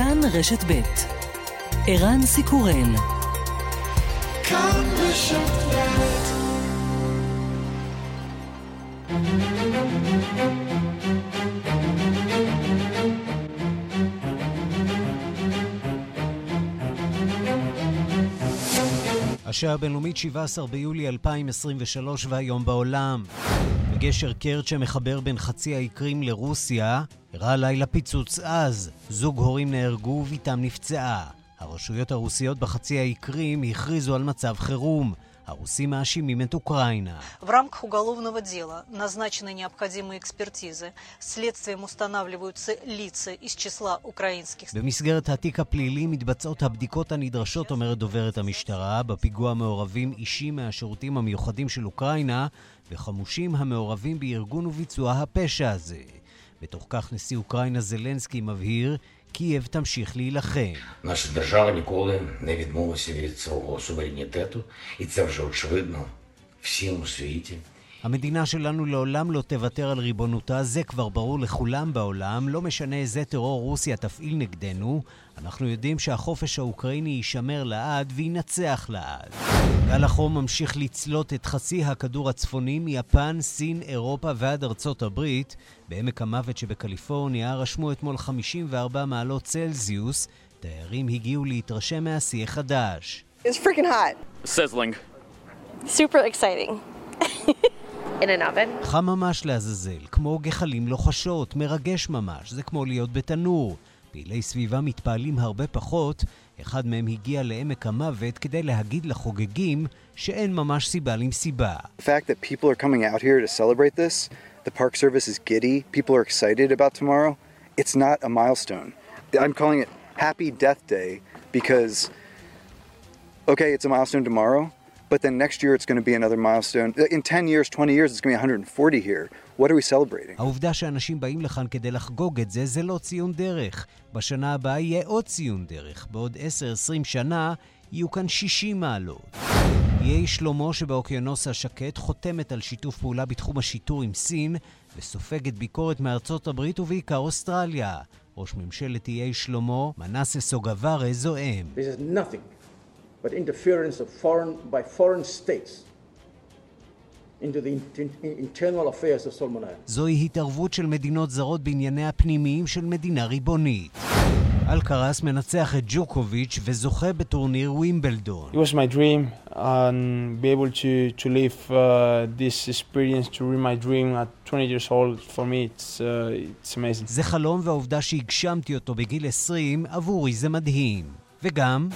כאן רשת ב' ערן סיקורל כאן רשת ב' השעה הבינלאומית 17 ביולי 2023 והיום בעולם. בגשר קרט שמחבר בין חצי האי קרים לרוסיה, אירע לילה פיצוץ עז. זוג הורים נהרגו ובתם נפצעה. הרשויות הרוסיות בחצי האי קרים הכריזו על מצב חירום. הרוסים מאשימים את אוקראינה. В рамках уголовного дела назначены необходимые экспертизы. Следствием устанавливаются лица из числа украинских... במסגרת התיק הפלילי מתבצעות הבדיקות הנדרשות, אומרת דוברת המשטרה. בפיגוע מעורבים אישים מהשירותים המיוחדים של אוקראינה וחמושים המעורבים בארגון וביצוע הפשע הזה. בתוך כך נשיא אוקראינה זלנסקי מבהיר קייב תמשיך להילחם. Наша держава ніколи не відмовилася від свого суверенітету, і це вже очевидно всім у світі. המדינה שלנו לעולם לא תוותר על ריבונותה, זה כבר ברור לכולם בעולם, לא משנה איזה טרור רוסיה תפעיל נגדנו, אנחנו יודעים שהחופש האוקראיני יישמר לעד וינצח לעד. גל החום ממשיך לצלוט את חצי הכדור הצפוני מיפן, סין, אירופה ועד ארצות הברית. בעמק המוות שבקליפורניה רשמו אתמול 54 מעלות צלזיוס. תיירים הגיעו להתרשם מהשיא החדש. It's freaking hot. Sizzling. Super exciting. In an oven. חם ממש לעזאזל, כמו גחלים לוחשות, מרגש ממש, זה כמו להיות בתנור. פעילי סביבה מתפעלים הרבה פחות, אחד מהם הגיע לעמק המוות כדי להגיד לחוגגים שאין ממש סיבה למסיבה. The fact that people are coming out here to celebrate this, the Park Service is giddy, people are excited about tomorrow, it's not a milestone. I'm calling it Happy Death Day because, okay, it's a milestone tomorrow, but then next year it's going to be another milestone. In 10 years, 20 years, it's going to be 140 here. What are we celebrating? העובדה שאנשים באים לכאן כדי לחגוג את זה, זה לא ציון דרך. בשנה הבאה יהיה עוד ציון דרך. בעוד 10-20 שנה יהיו כאן 60 מעלות. איי שלמה שבאוקיינוס השקט חותמת על שיתוף פעולה בתחום השיטור עם סין וסופגת ביקורת מארצות הברית ובעיקר אוסטרליה. ראש ממשלת איי שלמה, מנסה סוגווארה, זועם. This is nothing but interference of foreign, by foreign states זוהי התערבות של מדינות זרות בענייניה הפנימיים של מדינה ריבונית. אלקרס מנצח את ג'וקוביץ' וזוכה בטורניר ווימבלדון. It was my dream and be able to to live uh, this experience to read my dream at 20 years old for me it's uh, it's amazing. זה חלום והעובדה שהגשמתי אותו בגיל 20, עבורי זה מדהים. וגם...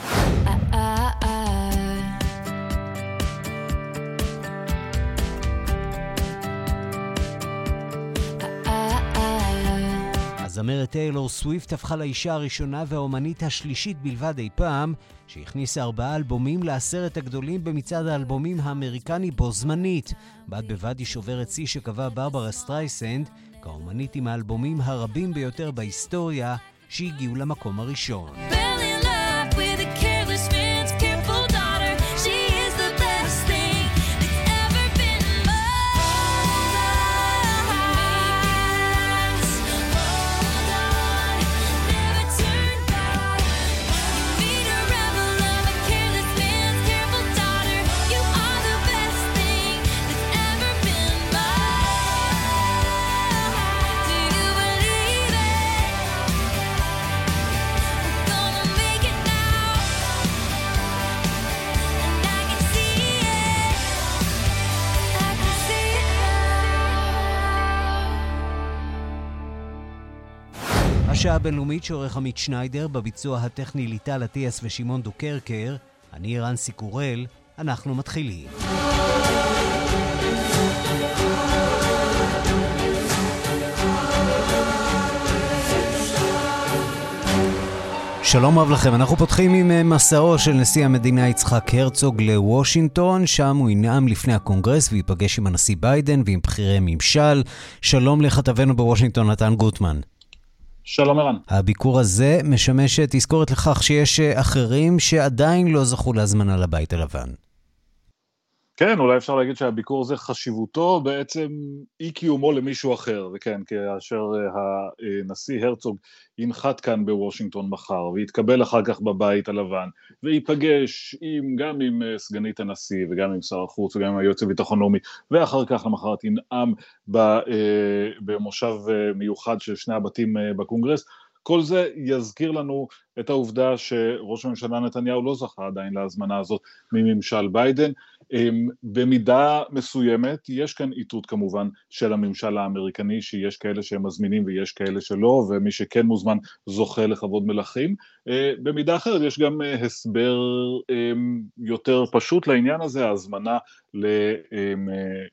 הזמרת טיילור סוויפט הפכה לאישה הראשונה והאומנית השלישית בלבד אי פעם, שהכניסה ארבעה אלבומים לעשרת הגדולים במצעד האלבומים האמריקני בו זמנית. בד בבד היא שוברת שיא שקבע ברברה סטרייסנד, כאומנית עם האלבומים הרבים ביותר בהיסטוריה, שהגיעו למקום הראשון. השעה הבינלאומית שעורך עמית שניידר בביצוע הטכני ליטל אטיאס ושמעון דוקרקר, אני ערן סיקורל, אנחנו מתחילים. שלום רב לכם, אנחנו פותחים עם אה, מסעו של נשיא המדינה יצחק הרצוג לוושינגטון, שם הוא ינאם לפני הקונגרס וייפגש עם הנשיא ביידן ועם בכירי ממשל. שלום לכתבנו בוושינגטון נתן גוטמן. שלום ערן. הביקור הזה משמש תזכורת לכך שיש אה, אחרים שעדיין לא זכו להזמנה לבית הלבן. כן, אולי אפשר להגיד שהביקור הזה חשיבותו בעצם אי קיומו למישהו אחר, וכן, כאשר אה, הנשיא הרצוג ינחת כאן בוושינגטון מחר, ויתקבל אחר כך בבית הלבן, וייפגש עם, גם עם אה, סגנית הנשיא, וגם עם שר החוץ, וגם עם היועץ לביטחון לאומי, ואחר כך למחרת ינאם אה, במושב מיוחד של שני הבתים בקונגרס, כל זה יזכיר לנו את העובדה שראש הממשלה נתניהו לא זכה עדיין להזמנה הזאת מממשל ביידן. אמ, במידה מסוימת יש כאן איתות כמובן של הממשל האמריקני שיש כאלה שהם מזמינים ויש כאלה שלא ומי שכן מוזמן זוכה לכבוד מלכים. אה, במידה אחרת יש גם אה, הסבר אמ, יותר פשוט לעניין הזה, ההזמנה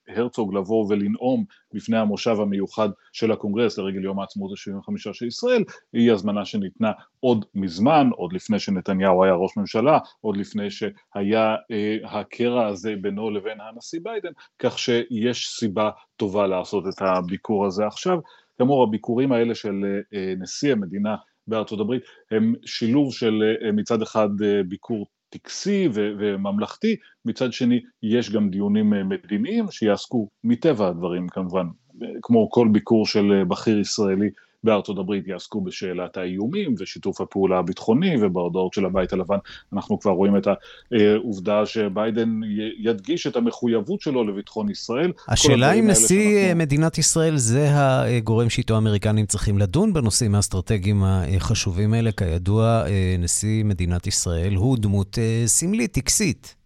להרצוג לבוא ולנאום בפני המושב המיוחד של הקונגרס לרגל יום העצמאות ה-75 של ישראל, היא הזמנה שניתנה עוד מזמן, עוד לפני שנתניהו היה ראש ממשלה, עוד לפני שהיה אה, הקרע הזה בינו לבין הנשיא ביידן, כך שיש סיבה טובה לעשות את הביקור הזה עכשיו. כאמור, הביקורים האלה של אה, נשיא המדינה בארצות הברית הם שילוב של אה, מצד אחד אה, ביקור טקסי ו- וממלכתי, מצד שני יש גם דיונים אה, מדיניים שיעסקו מטבע הדברים כמובן, אה, כמו כל ביקור של אה, בכיר ישראלי בארצות הברית יעסקו בשאלת האיומים ושיתוף הפעולה הביטחוני ובהודעות של הבית הלבן אנחנו כבר רואים את העובדה שביידן ידגיש את המחויבות שלו לביטחון ישראל. השאלה אם נשיא שאנחנו- מדינת ישראל זה הגורם שאיתו האמריקנים צריכים לדון בנושאים האסטרטגיים החשובים האלה. כידוע, אה, נשיא מדינת ישראל הוא דמות אה, סמלית, טקסית.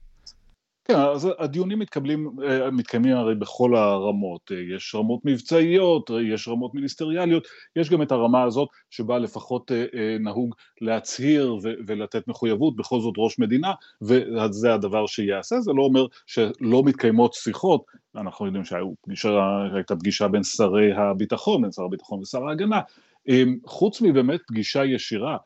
כן, אז הדיונים מתקבלים, אה, מתקיימים הרי בכל הרמות, אה, יש רמות מבצעיות, אה, יש רמות מיניסטריאליות, יש גם את הרמה הזאת שבה לפחות נהוג להצהיר ולתת מחויבות, בכל זאת ראש מדינה, וזה הדבר שיעשה, זה לא אומר שלא מתקיימות שיחות, אנחנו יודעים שהייתה פגישה בין שרי הביטחון, בין שר הביטחון ושר ההגנה, חוץ מבאמת פגישה ישירה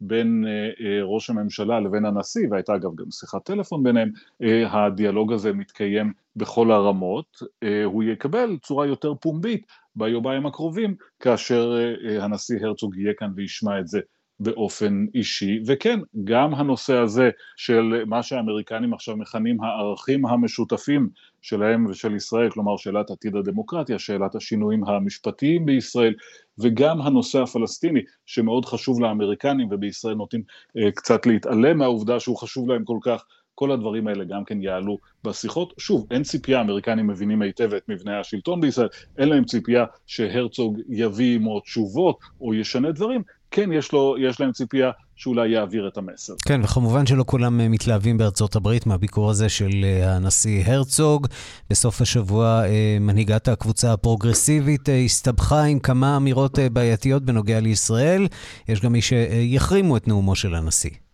בין אה, אה, ראש הממשלה לבין הנשיא, והייתה אגב גם שיחת טלפון ביניהם, אה, הדיאלוג הזה מתקיים בכל הרמות, הוא יקבל צורה יותר פומבית ביומיים הקרובים, כאשר הנשיא הרצוג יהיה כאן וישמע את זה באופן אישי, וכן, גם הנושא הזה של מה שהאמריקנים עכשיו מכנים הערכים המשותפים שלהם ושל ישראל, כלומר שאלת עתיד הדמוקרטיה, שאלת השינויים המשפטיים בישראל, וגם הנושא הפלסטיני, שמאוד חשוב לאמריקנים ובישראל נוטים אה, קצת להתעלם מהעובדה שהוא חשוב להם כל כך, כל הדברים האלה גם כן יעלו בשיחות. שוב, אין ציפייה, האמריקנים מבינים היטב את מבנה השלטון בישראל, אין להם ציפייה שהרצוג יביא עמו תשובות או ישנה דברים, כן יש, לו, יש להם ציפייה שאולי יעביר את המסר. כן, וכמובן שלא כולם אה, מתלהבים בארצות הברית מהביקור הזה של אה, הנשיא הרצוג. בסוף השבוע אה, מנהיגת הקבוצה הפרוגרסיבית הסתבכה עם כמה אמירות בעייתיות בנוגע לישראל. יש גם מי שיחרימו את נאומו של הנשיא.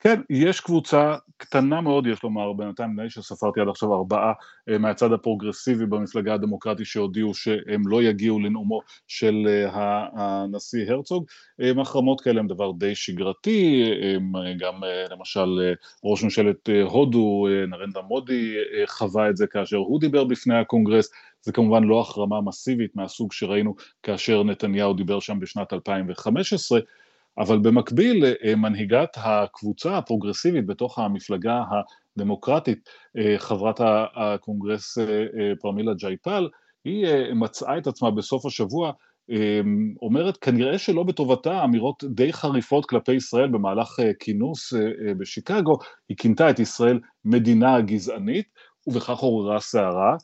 כן, יש קבוצה קטנה מאוד, יש לומר, בינתיים נדמה לי שספרתי עד עכשיו ארבעה אה, מהצד הפרוגרסיבי במפלגה הדמוקרטית שהודיעו שהם לא יגיעו לנאומו של אה, הנשיא הרצוג. אה, החרמות כאלה הם דבר די שגרתי, אה, גם אה, למשל אה, ראש ממשלת אה, הודו, אה, נרנדה מודי, אה, חווה את זה כאשר הוא דיבר בפני הקונגרס. זה כמובן לא החרמה מסיבית מהסוג שראינו כאשר נתניהו דיבר שם בשנת 2015, אבל במקביל אה, מנהיגת הקבוצה הפרוגרסיבית בתוך המפלגה הדמוקרטית, אה, חברת הקונגרס אה, פרמילה ג'איאפל, היא מצאה את עצמה בסוף השבוע אומרת כנראה שלא בטובתה אמירות די חריפות כלפי ישראל במהלך כינוס בשיקגו, היא כינתה את ישראל מדינה גזענית ובכך עוררה סערה.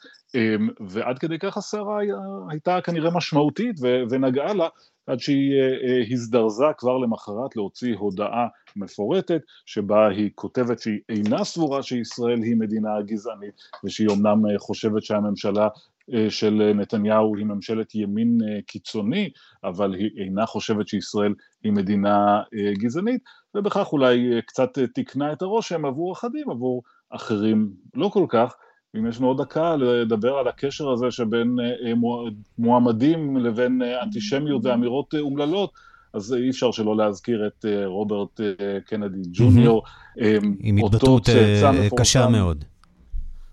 ועד כדי כך הסערה הייתה כנראה משמעותית ונגעה לה עד שהיא הזדרזה כבר למחרת להוציא הודעה מפורטת שבה היא כותבת שהיא אינה סבורה שישראל היא מדינה גזענית ושהיא אומנם חושבת שהממשלה של נתניהו היא ממשלת ימין קיצוני, אבל היא אינה חושבת שישראל היא מדינה גזענית, ובכך אולי קצת תיקנה את הרושם עבור אחדים, עבור אחרים לא כל כך. אם יש לנו עוד דקה לדבר על הקשר הזה שבין מועמדים לבין אנטישמיות ואמירות אומללות, אז אי אפשר שלא להזכיר את רוברט קנדי ג'וניור, עם התבטאות קשה מאוד.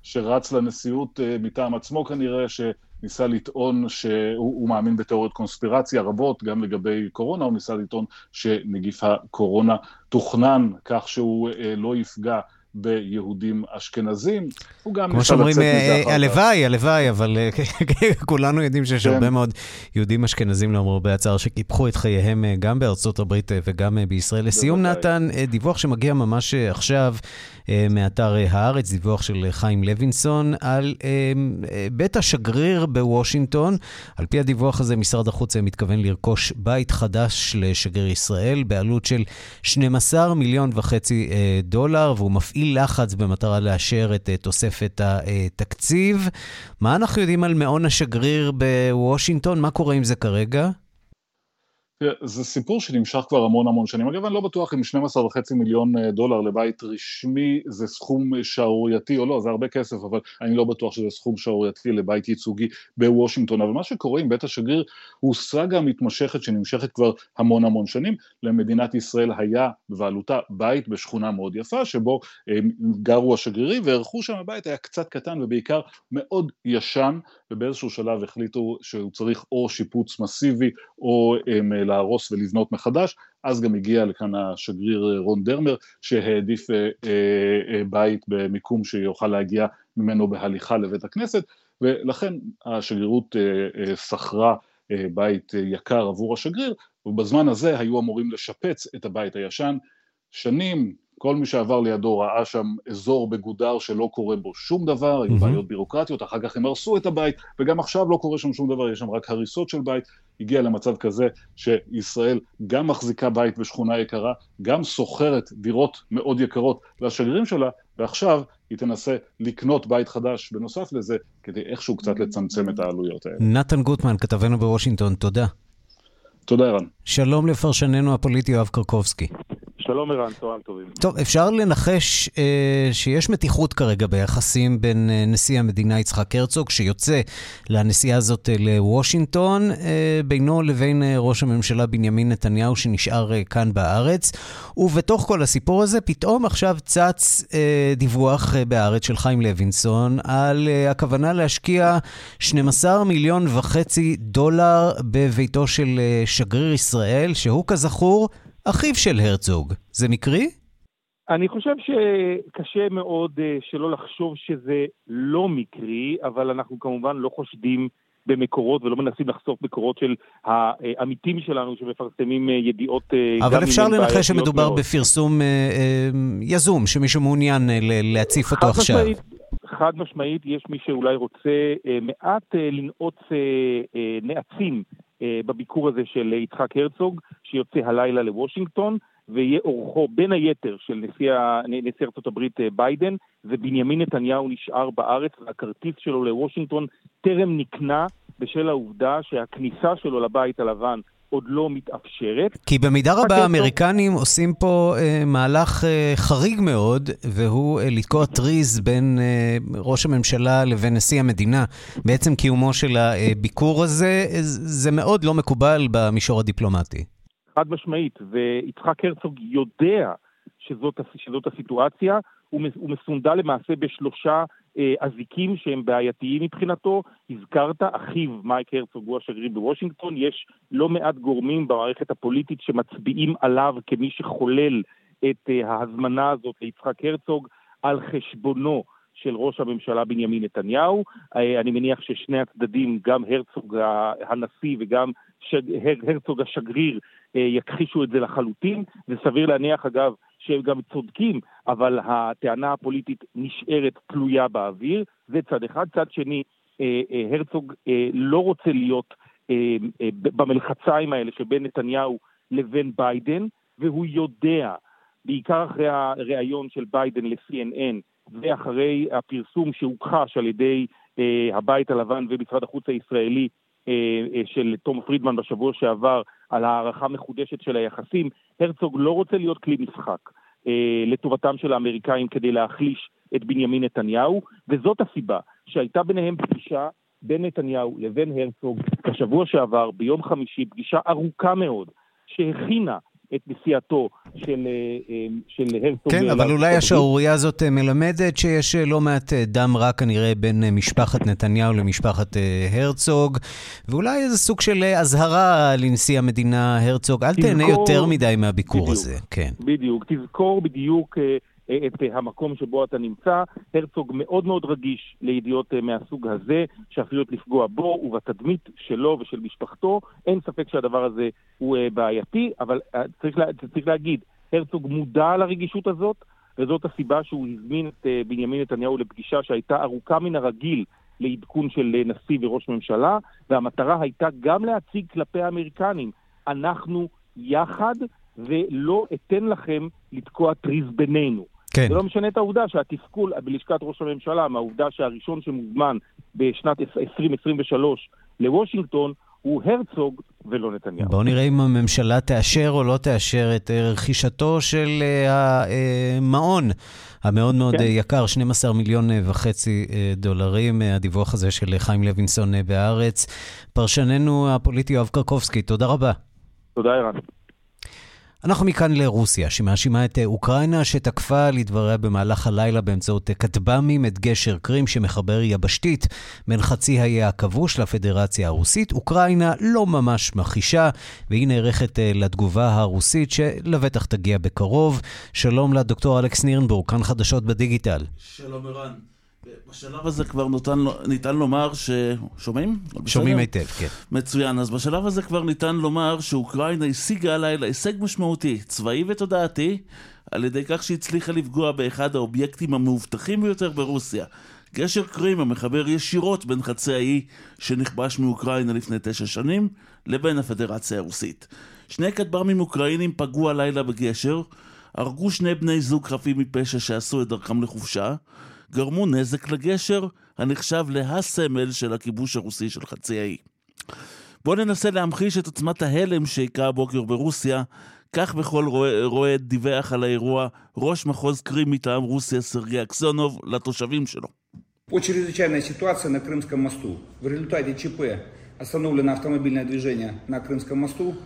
שרץ לנשיאות מטעם עצמו כנראה, שניסה לטעון שהוא מאמין בתיאוריות קונספירציה רבות, גם לגבי קורונה, הוא ניסה לטעון שנגיף הקורונה תוכנן כך שהוא לא יפגע ביהודים אשכנזים. הוא גם כמו שאומרים, אה. הלוואי, הלוואי, אבל אה, כולנו יודעים שיש כן. הרבה מאוד יהודים אשכנזים למרבה הצער שקיפחו את חייהם אה, גם בארצות הברית וגם בישראל. לסיום. נתן, דיווח שמגיע ממש עכשיו מאתר הארץ, דיווח של חיים לוינסון על בית השגריר בוושינגטון. על פי הדיווח הזה, משרד החוץ מתכוון לרכוש בית חדש לשגריר ישראל בעלות של 12 מיליון וחצי דולר, והוא מפעיל לחץ במטרה לאשר את אה, תוספת התקציב. מה אנחנו יודעים על מעון השגריר בוושינגטון? מה קורה עם זה כרגע? זה סיפור שנמשך כבר המון המון שנים. אגב, אני לא בטוח אם 12.5 מיליון אה, דולר לבית רשמי זה סכום אה, שערורייתי או לא, זה הרבה כסף, אבל אני לא בטוח שזה סכום שערורייתי לבית ייצוגי בוושינגטון. אבל מה שקורה עם בית השגריר הוא סאגה מתמשכת שנמשכת כבר המון המון שנים. למדינת ישראל היה בבעלותה בית בשכונה מאוד יפה, שבו אה, גרו השגרירים, וערכו שם הבית היה קצת קטן ובעיקר מאוד ישן, ובאיזשהו שלב החליטו שהוא צריך או שיפוץ מסיבי או אה, להרוס ולבנות מחדש, אז גם הגיע לכאן השגריר אה, רון דרמר שהעדיף אה, אה, בית במיקום שיוכל להגיע ממנו בהליכה לבית הכנסת, ולכן השגרירות שכרה בית יקר עבור השגריר, ובזמן הזה היו אמורים לשפץ את הבית הישן. שנים כל מי שעבר לידו ראה שם אזור בגודר שלא קורה בו שום דבר, היו. בעיות בירוקרטיות, אחר כך הם הרסו את הבית, וגם עכשיו לא קורה שם שום דבר, יש שם רק הריסות של בית. הגיע למצב כזה שישראל גם מחזיקה בית בשכונה יקרה, גם שוכרת דירות מאוד יקרות לשגרירים שלה, ועכשיו היא תנסה לקנות בית חדש בנוסף לזה, כדי איכשהו קצת לצמצם את העלויות האלה. נתן גוטמן, כתבנו בוושינגטון, תודה. תודה, ערן. שלום לפרשננו הפוליטי יואב קרקובסקי. שלום ערן, צהריים טובים. טוב, אפשר לנחש אה, שיש מתיחות כרגע ביחסים בין אה, נשיא המדינה יצחק הרצוג, שיוצא לנסיעה הזאת אה, לוושינגטון, אה, בינו לבין אה, ראש הממשלה בנימין נתניהו, שנשאר אה, כאן בארץ. ובתוך כל הסיפור הזה, פתאום עכשיו צץ אה, דיווח אה, בארץ של חיים לוינסון על אה, הכוונה להשקיע 12 מיליון וחצי דולר בביתו של אה, שגריר ישראל, שהוא כזכור אחיו של הרצוג. זה מקרי? אני חושב שקשה מאוד אה, שלא לחשוב שזה לא מקרי, אבל אנחנו כמובן לא חושדים במקורות ולא מנסים לחשוף מקורות של העמיתים שלנו שמפרסמים אה, ידיעות אה, אבל אפשר לנחש שמדובר מאוד. בפרסום יזום, שמישהו מעוניין להציף אותו חד עכשיו. משמעית, חד משמעית, יש מי שאולי רוצה מעט לנעוץ נעצים בביקור הזה של יצחק הרצוג, שיוצא הלילה לוושינגטון, ויהיה אורחו בין היתר של נשיא, נשיא ארצות הברית אה, ביידן, ובנימין נתניהו נשאר בארץ, והכרטיס שלו לוושינגטון טרם נקנה בשל העובדה שהכניסה שלו לבית הלבן עוד לא מתאפשרת. כי במידה רבה הרצוג- האמריקנים עושים פה אה, מהלך אה, חריג מאוד, והוא אה, לתקוע טריז בין אה, ראש הממשלה לבין נשיא המדינה. בעצם קיומו של הביקור הזה, אה, זה מאוד לא מקובל במישור הדיפלומטי. חד משמעית, ויצחק הרצוג יודע שזאת, שזאת הסיטואציה, הוא מס- הוא מסונדל למעשה בשלושה אה, אזיקים שהם בעייתיים מבחינתו. הזכרת, אחיו מייק הרצוג הוא השגריר בוושינגטון, יש לא מעט גורמים במערכת הפוליטית שמצביעים עליו כמי שחולל את אה, ההזמנה הזאת ליצחק הרצוג על חשבונו של ראש הממשלה בנימין נתניהו. אה, אני מניח ששני הצדדים, גם הרצוג הנשיא וגם שג, הר- הרצוג השגריר, יכחישו את זה לחלוטין, וסביר להניח אגב שהם גם צודקים, אבל הטענה הפוליטית נשארת תלויה באוויר, זה צד אחד. צד שני, אה, אה, הרצוג אה, לא רוצה להיות אה, אה, במלחציים האלה שבין נתניהו לבין ביידן, והוא יודע, בעיקר אחרי הריאיון של ביידן ל-CNN, ואחרי הפרסום שהוכחש על ידי אה, הבית הלבן ומשרד החוץ הישראלי אה, אה, של תום פרידמן בשבוע שעבר על הערכה מחודשת של היחסים, הרצוג לא רוצה להיות כלי משחק אה, לטובתם של האמריקאים כדי להחליש את בנימין נתניהו, וזאת הסיבה שהייתה ביניהם פגישה בין נתניהו לבין הרצוג בשבוע שעבר, ביום חמישי, פגישה ארוכה מאוד, שהכינה את נסיעתו של, אה, אה, של הרצוג. כן, אבל אולי. השערורייה הזאת אה, מלמדת שיש לא מעט דם רע כנראה בין משפחת נתניהו למשפחת הרצוג, ואולי איזה סוג של אזהרה לנשיא המדינה הרצוג, אל תהנה יותר מדי מהביקור בדיוק. הזה. כן. בדיוק, תזכור בדיוק את אה, המקום שבו אתה נמצא. הרצוג מאוד מאוד רגיש לידיעות אה, מהסוג הזה, שעשויות לפגוע בו ובתדמית שלו ושל משפחתו. אין ספק שהדבר הזה הוא אה, בעייתי, אבל אה, צריך, לה, צריך להגיד, הרצוג מודע לרגישות הזאת, וזאת הסיבה שהוא הזמין את אה, בנימין נתניהו לפגישה שהייתה ארוכה מן הרגיל לעדכון של אה, נשיא וראש ממשלה, והמטרה הייתה גם להציג כלפי האמריקנים, אנחנו יחד ולא אתן לכם לתקוע טריז בינינו. כן. זה לא משנה את העובדה שהתסכול בלשכת ראש הממשלה מהעובדה שהראשון שמוזמן בשנת 2023 לוושינגטון הוא הרצוג ולא נתניהו. בואו נראה אם הממשלה תאשר או לא תאשר את אה, רכישתו של אה, המעון המאוד מאוד כן. אה, יקר, 12 מיליון אה, וחצי אה, דולרים, אה, הדיווח הזה של חיים לוינסון אה, בהארץ. פרשננו הפוליטי יואב קרקובסקי, תודה רבה. תודה, ערן. אנחנו מכאן לרוסיה, שמאשימה את אה, אוקראינה, שתקפה לדבריה במהלך הלילה באמצעות אה, כטב"מים את גשר קרים שמחבר יבשתית בין חצי האי הכבוש לפדרציה הרוסית. אוקראינה לא ממש מכחישה, והיא נערכת אה, לתגובה הרוסית, שלבטח תגיע בקרוב. שלום לדוקטור אלכס נירנבורג, כאן חדשות בדיגיטל. שלום ערן. בשלב הזה כבר ניתן, ניתן לומר ש... שומעים? שומעים? היטב, כן. מצוין. אז בשלב הזה כבר ניתן לומר שאוקראינה השיגה הלילה הישג משמעותי, צבאי ותודעתי, על ידי כך שהצליחה לפגוע באחד האובייקטים המאובטחים ביותר ברוסיה. גשר קרים המחבר ישירות בין חצי האי שנכבש מאוקראינה לפני תשע שנים לבין הפדרציה הרוסית. שני כטב"מים אוקראינים פגעו הלילה בגשר, הרגו שני בני זוג חפים מפשע שעשו את דרכם לחופשה, גרמו נזק לגשר הנחשב להסמל של הכיבוש הרוסי של חצי האי. בואו ננסה להמחיש את עוצמת ההלם שהכה הבוקר ברוסיה. כך בכל רועד דיווח על האירוע ראש מחוז קרים מטעם רוסיה סרגי אקסונוב לתושבים שלו. По чрезвычайная ситуация на Крымском мосту. В результате ЧП остановлено автомобильное движение на Крымском мосту.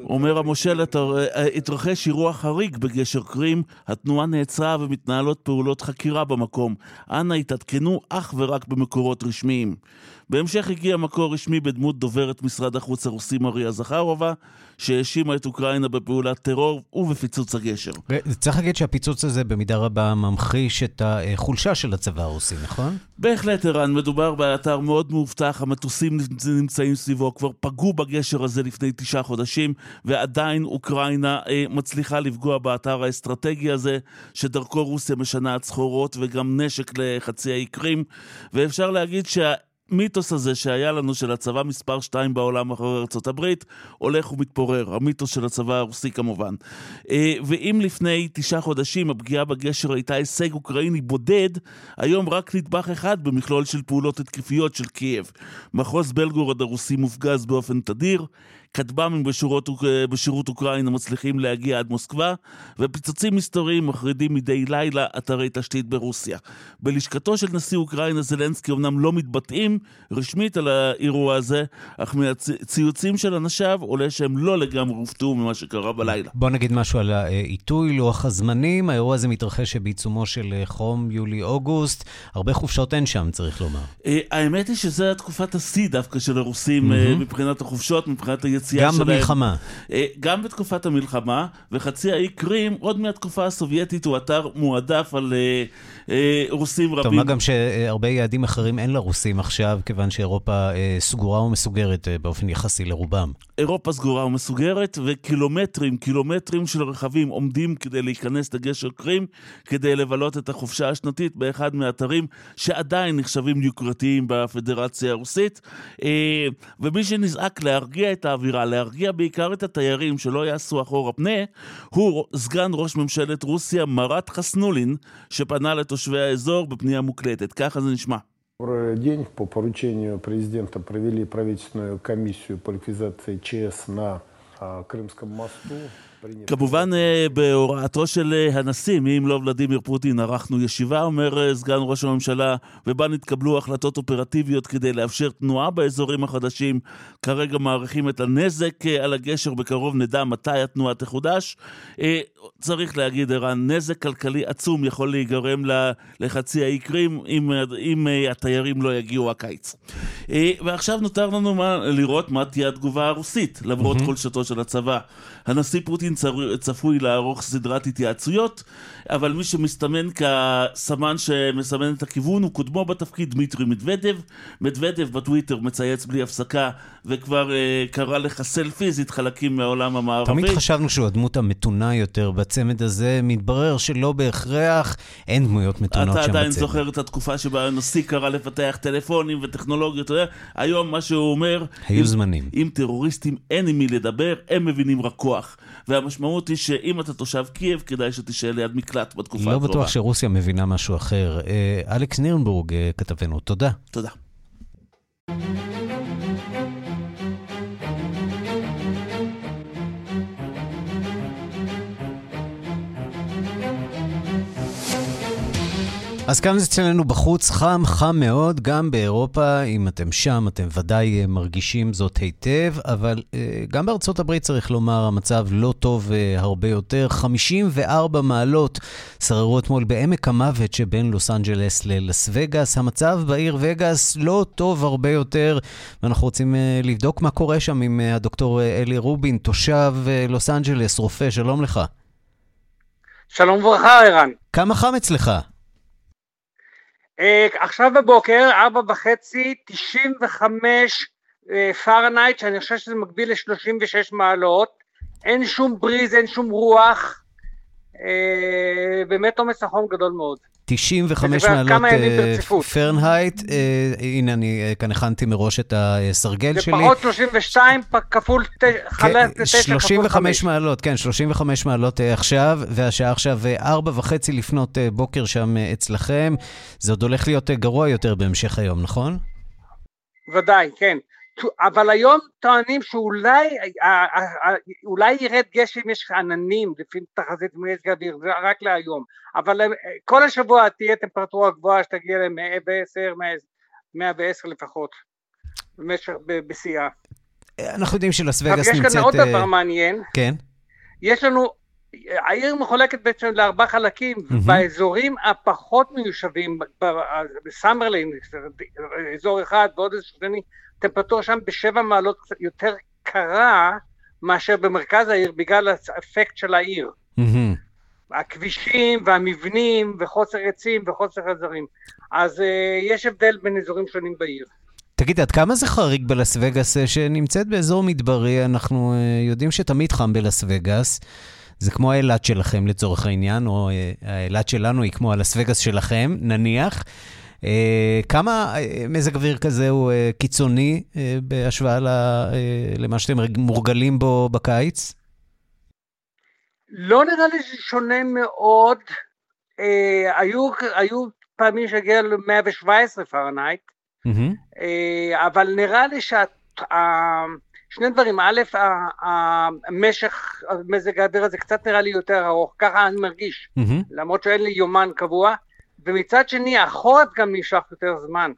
אומר המושל, אה, התרחש אירוע חריג בגשר קרים, התנועה נעצרה ומתנהלות פעולות חקירה במקום. אנא התעדכנו אך ורק במקורות רשמיים. בהמשך הגיע מקור רשמי בדמות דוברת משרד החוץ הרוסי מריה זכרova, שהאשימה את אוקראינה בפעולת טרור ובפיצוץ הגשר. צריך להגיד שהפיצוץ הזה במידה רבה ממחיש את החולשה של הצבא הרוסי, נכון? בהחלט, ערן, מדובר באתר מאוד מאובטח, המטוסים נמצאים סביבו, כבר פגעו בגשר הזה לפני תשעה חודשים, ועדיין אוקראינה אה, מצליחה לפגוע באתר האסטרטגי הזה, שדרכו רוסיה משנעת סחורות וגם נשק לחצי האי קרים, ואפשר להגיד שה... המיתוס הזה שהיה לנו של הצבא מספר 2 בעולם אחרי הברית, הולך ומתפורר. המיתוס של הצבא הרוסי כמובן. אה, ואם לפני תשעה חודשים הפגיעה בגשר הייתה הישג אוקראיני בודד, היום רק נדבך אחד במכלול של פעולות התקפיות של קייב. מחוז בלגורוד הרוסי מופגז באופן תדיר, כטב"מים בשירות, בשירות אוקראינה מצליחים להגיע עד מוסקבה, ופיצוצים מסתוריים מחרידים מדי לילה אתרי תשתית ברוסיה. בלשכתו של נשיא אוקראינה זלנסקי אמנם לא מתבטאים רשמית על האירוע הזה, אך מהציוצים של אנשיו עולה שהם לא לגמרי הופתעו ממה שקרה בלילה. בוא נגיד משהו על העיתוי, לוח הזמנים. האירוע הזה מתרחש בעיצומו של חום יולי-אוגוסט. הרבה חופשות אין שם, צריך לומר. האמת היא שזה תקופת השיא דווקא של הרוסים mm-hmm. מבחינת החופשות, מבחינת היציאה גם שלהם. גם במלחמה. גם בתקופת המלחמה, וחצי האי קרים, עוד מהתקופה הסובייטית, הוא אתר מועדף על רוסים רבים. טוב, מה גם שהרבה יעדים אחרים אין לרוסים עכשיו, כיוון שאירופה סגורה ומסוגרת באופן יחסי לרובם. אירופה סגורה ומסוגרת, וקילומטרים, קילומטרים של רכבים עומדים כדי להיכנס לגשר קרים, כדי לבלות את החופשה השנתית באחד מהאתרים שעדיין נחשבים יוקרתיים בפדרציה הרוסית. ומי שנזעק להרגיע את האווירה, להרגיע בעיקר את התיירים שלא יעשו אחורה פנה, הוא סגן ראש ממשלת רוסיה מרת חסנולין, שפנה לתושבי האזור בפנייה מוקלטת. ככה זה נשמע. день по поручению президента провели правительственную комиссию по ликвидации ЧС на Крымском мосту. כמובן בהוראתו של הנשיא, מי אם לא ולדימיר פוטין, ערכנו ישיבה, אומר סגן ראש הממשלה, ובה נתקבלו החלטות אופרטיביות כדי לאפשר תנועה באזורים החדשים. כרגע מעריכים את הנזק על הגשר, בקרוב נדע מתי התנועה תחודש. צריך להגיד, ערן, נזק כלכלי עצום יכול להיגרם לחצי האי קרים אם, אם התיירים לא יגיעו הקיץ. ועכשיו נותר לנו מה, לראות מה תהיה התגובה הרוסית, למרות mm-hmm. חולשתו של הצבא. הנשיא פוטין צר- צפוי לערוך סדרת התייעצויות, אבל מי שמסתמן כסמן שמסמן את הכיוון הוא קודמו בתפקיד דמיטרי מדוודב. מדוודב בטוויטר מצייץ בלי הפסקה וכבר אה, קרא לחסל פיזית חלקים מהעולם המערבי. תמיד חשבנו שהוא הדמות המתונה יותר בצמד הזה, מתברר שלא בהכרח, אין דמויות מתונות אתה שם עדיין בצמד. זוכר את התקופה שבה הנשיא קרא לפתח טלפונים וטכנולוגיות, אתה יודע, היום מה שהוא אומר, היו אם- זמנים. עם טרוריסטים אין עם מי לדבר, הם מבינים רק כוח. והמשמעות היא שאם אתה תושב קייב, כדאי שתישאר ליד מקלט בתקופה לא הקרובה. בטוח שרוסיה מבינה משהו אחר. אה, אלכס נירנבורג אה, כתבנו, תודה. תודה. אז כאן אצלנו בחוץ חם, חם מאוד, גם באירופה, אם אתם שם, אתם ודאי אה, מרגישים זאת היטב, אבל אה, גם בארצות הברית, צריך לומר, המצב לא טוב אה, הרבה יותר. 54 מעלות שררו אתמול בעמק המוות שבין לוס אנג'לס ללס וגאס. המצב בעיר וגאס לא טוב הרבה יותר, ואנחנו רוצים לבדוק מה קורה שם עם הדוקטור אלי רובין, תושב לוס אנג'לס, רופא, שלום לך. שלום וברכה, ערן. כמה חם אצלך? אה, עכשיו בבוקר, ארבע וחצי, 95 אה, פרנהייט, שאני חושב שזה מקביל ל-36 מעלות. אין שום בריז, אין שום רוח. אה, באמת עומס החום גדול מאוד. 95 וזה כבר מעלות אה. פרנהייט, אה, הנה אני אה, כאן הכנתי מראש את הסרגל זה שלי. פחות 32 פ- כפול ת- חלק כן, לתשע כפול 35 חמש. מעלות, כן, 35 מעלות עכשיו, והשעה עכשיו אה, ארבע וחצי לפנות בוקר שם אצלכם. זה עוד הולך להיות גרוע יותר בהמשך היום, נכון? ודאי, כן. אבל היום טוענים שאולי אה, אה, אה, אולי ירד גשם, יש עננים לפי תחזית מזג האוויר, זה רק להיום. אבל כל השבוע תהיה טמפרטורה גבוהה שתגיע ל-110, 110 לפחות, במשך, בשיאה. אה, אנחנו יודעים שלס וגאס יש נמצאת... כאן עוד דבר מעניין, כן. יש לנו, העיר מחולקת בעצם לארבעה חלקים, מהמם. באזורים הפחות מיושבים, ב- ב- בסאמרלין, אזור אחד ועוד איזה שני, טמפרטורה שם בשבע מעלות יותר קרה מאשר במרכז העיר בגלל האפקט של העיר. מהמם. הכבישים והמבנים וחוסר עצים וחוסר עזרים. אז uh, יש הבדל בין אזורים שונים בעיר. תגיד, עד כמה זה חריג בלס וגאס אה, שנמצאת באזור מדברי? אנחנו אה, יודעים שתמיד חם בלס וגאס. זה כמו האילת שלכם לצורך העניין, או אה, האילת שלנו היא כמו הלס וגאס שלכם, נניח. אה, כמה אה, מזג אוויר כזה הוא אה, קיצוני אה, בהשוואה אה, למה שאתם רג- מורגלים בו בקיץ? לא נראה לי שזה שונה מאוד. אה, היו, היו פעמים שהגיע ל-117 פרנהייט. אה, אבל נראה לי שה... שני דברים, א', המשך מזג האוויר הזה קצת נראה לי יותר ארוך, ככה אני מרגיש, מהמם. למרות שאין לי יומן קבוע, ומצד שני החורף גם נמשך יותר זמן,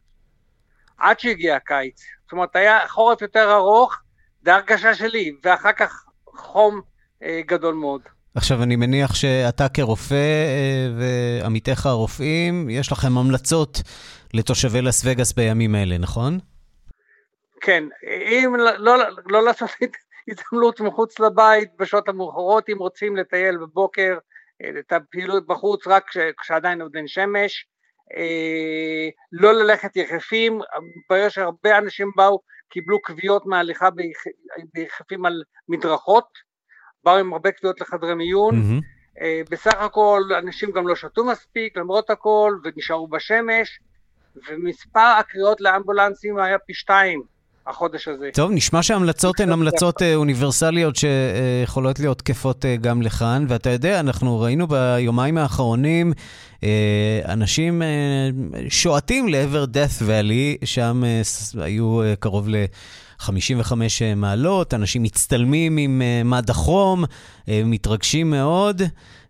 עד שהגיע הקיץ. זאת אומרת, היה חורף יותר ארוך, זה הרגשה שלי, ואחר כך חום אה, גדול מאוד. עכשיו, אני מניח שאתה כרופא אה, ועמיתיך הרופאים, יש לכם המלצות לתושבי לס וגאס בימים האלה, נכון? כן, אם לא, לא, לא לעשות התעמלות מחוץ לבית בשעות המאוחרות, אם רוצים לטייל בבוקר, אה, את הפעילות בחוץ רק כש, כשעדיין עוד אין שמש, אה, לא ללכת יחפים, מתברר שהרבה אנשים באו, קיבלו כוויות מהליכה ביח- ביחפים על מדרכות, באו עם הרבה כוויות לחדרי מיון. אה, בסך הכל אנשים גם לא שתו מספיק למרות הכל ונשארו בשמש ומספר הקריאות לאמבולנסים היה פי שתיים החודש הזה. טוב, נשמע שההמלצות הן המלצות אה, אוניברסליות שיכולות להיות תקפות אה, גם לכאן, ואתה יודע, אנחנו ראינו ביומיים האחרונים אה, אנשים שועטים לעבר death valley, שם היו קרוב ל... 55 מעלות, אנשים מצטלמים עם מד החום, מתרגשים מאוד.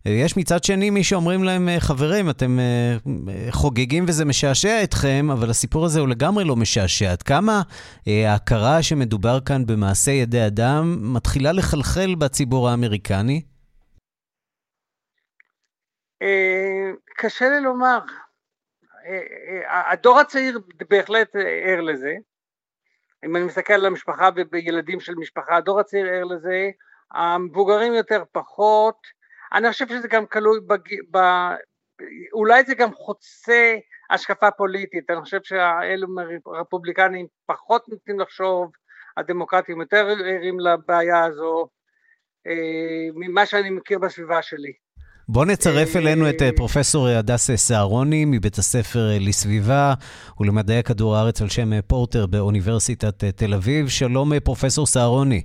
יש מצד שני מי שאומרים להם, אה, חברים, אתם אה, אה, חוגגים וזה משעשע אתכם, אבל הסיפור הזה הוא לגמרי לא משעשע. עד כמה ההכרה שמדובר כאן במעשה ידי אדם מתחילה לחלחל בציבור האמריקני? קשה לי לומר. הדור הצעיר בהחלט ער לזה. אם אני מסתכל על המשפחה ובילדים של משפחה, הדור הצעיר ער לזה. המבוגרים יותר פחות, אני חושב שזה גם כלוי, בג... ב... אולי זה גם חוצה השקפה פוליטית, אני חושב שהאלו הרפובליקנים פחות נוטים לחשוב, הדמוקרטים יותר ערים לבעיה הזו, אה, ממה שאני מכיר בסביבה שלי. בוא נצרף אלינו את אה, פרופסור הדס סהרוני מבית הספר אה, לסביבה ולמדעי כדור הארץ על שם אה, פורטר באוניברסיטת אה, תל אביב. שלום, אה, פרופסור סהרוני.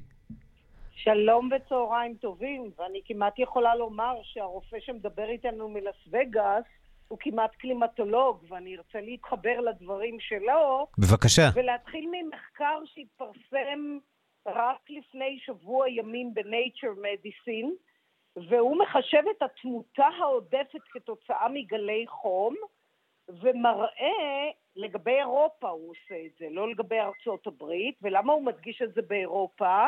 שלום וצהריים טובים, ואני כמעט יכולה לומר שהרופא שמדבר איתנו מלאס וגאס הוא כמעט קלימטולוג, ואני ארצה להתחבר לדברים שלו. בבקשה. ולהתחיל ממחקר שהתפרסם רק לפני שבוע ימים ב-Nature Medicine, והוא מחשב את התמותה העודפת כתוצאה מגלי חום, ומראה, לגבי אירופה הוא עושה את זה, לא לגבי ארצות הברית, ולמה הוא מדגיש את זה באירופה?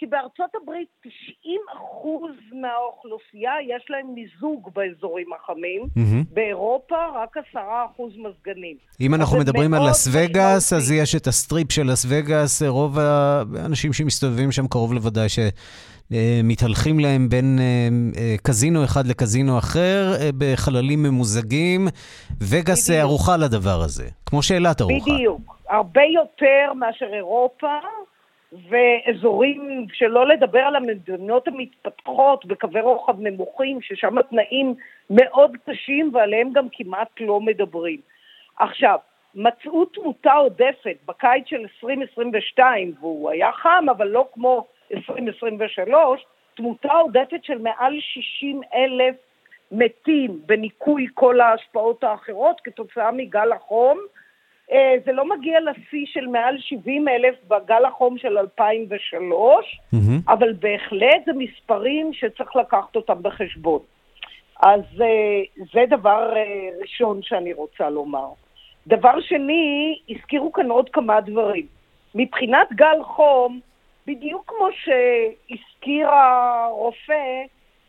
כי בארצות הברית 90 אחוז מהאוכלוסייה יש להם מיזוג באזורים החמים, מהמם. באירופה רק 10 אחוז מזגנים. אם אנחנו מדברים על לס וגאס, אז יש את הסטריפ של לס וגאס, רוב האנשים שמסתובבים שם קרוב לוודאי שמתהלכים להם בין אה, אה, קזינו אחד לקזינו אחר, אה, בחללים ממוזגים. וגאס ערוכה לדבר הזה, כמו שאילת ערוכה. בדיוק. הרבה יותר מאשר אירופה, ואזורים, שלא לדבר על המדינות המתפתחות בקווי רוחב נמוכים, ששם התנאים מאוד קשים ועליהם גם כמעט לא מדברים. עכשיו, מצאו תמותה עודפת בקיץ של 2022, והוא היה חם, אבל לא כמו 2023, תמותה עודפת של מעל 60 אלף מתים בניכוי כל ההשפעות האחרות כתוצאה מגל החום. אה, זה לא מגיע לשיא של מעל 70 אלף בגל החום של 2003, אבל בהחלט זה מספרים שצריך לקחת אותם בחשבון. אז אה, זה דבר אה, ראשון שאני רוצה לומר. דבר שני, הזכירו כאן עוד כמה דברים. מבחינת גל חום, בדיוק כמו שהזכיר הרופא,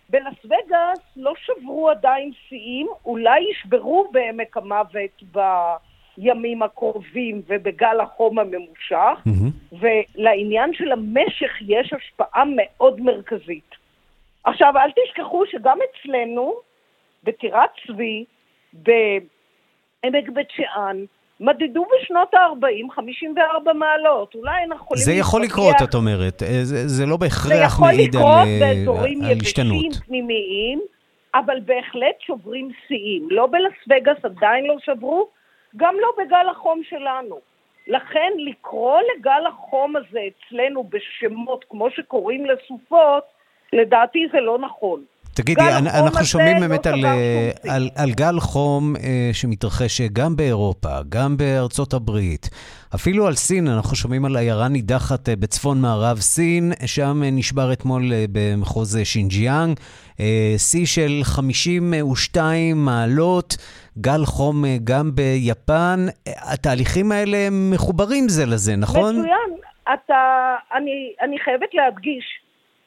בלאס וגאס לא שברו עדיין שיאים, אולי ישברו בעמק המוות בימים הקרובים ובגל החום הממושך, ולעניין של המשך יש השפעה מאוד מרכזית. עכשיו, אל תשכחו שגם אצלנו, בטירת צבי, בעמק בית שאן, מדדו בשנות ה-40 54 מעלות. אולי אנחנו יכולים... זה יכול לקרות, את אומרת. אה, זה, זה לא זה בהכרח יכול מעיד על, לקרות אה, באזורים על השתנות. יבשים פנימיים, אבל בהחלט שוברים שיאים. לא בלס וגאס עדיין לא שברו, גם לא בגל החום שלנו. לכן לקרוא לגל החום הזה אצלנו בשמות כמו שקוראים לסופות, לדעתי זה לא נכון. תגידי, אנחנו שומעים לא באמת על, שרב אה. על, על גל חום אה, שמתרחש גם באירופה, גם בארצות הברית, אפילו על סין, אנחנו שומעים על עיירה נידחת אה, בצפון מערב סין, שם אה, נשבר אתמול אה, במחוז שינג'יאנג, שיא של 52 מעלות, גל חום גם ביפן. התהליכים האלה מחוברים זה לזה, נכון? מצוין. אתה, אני, אני חייבת להדגיש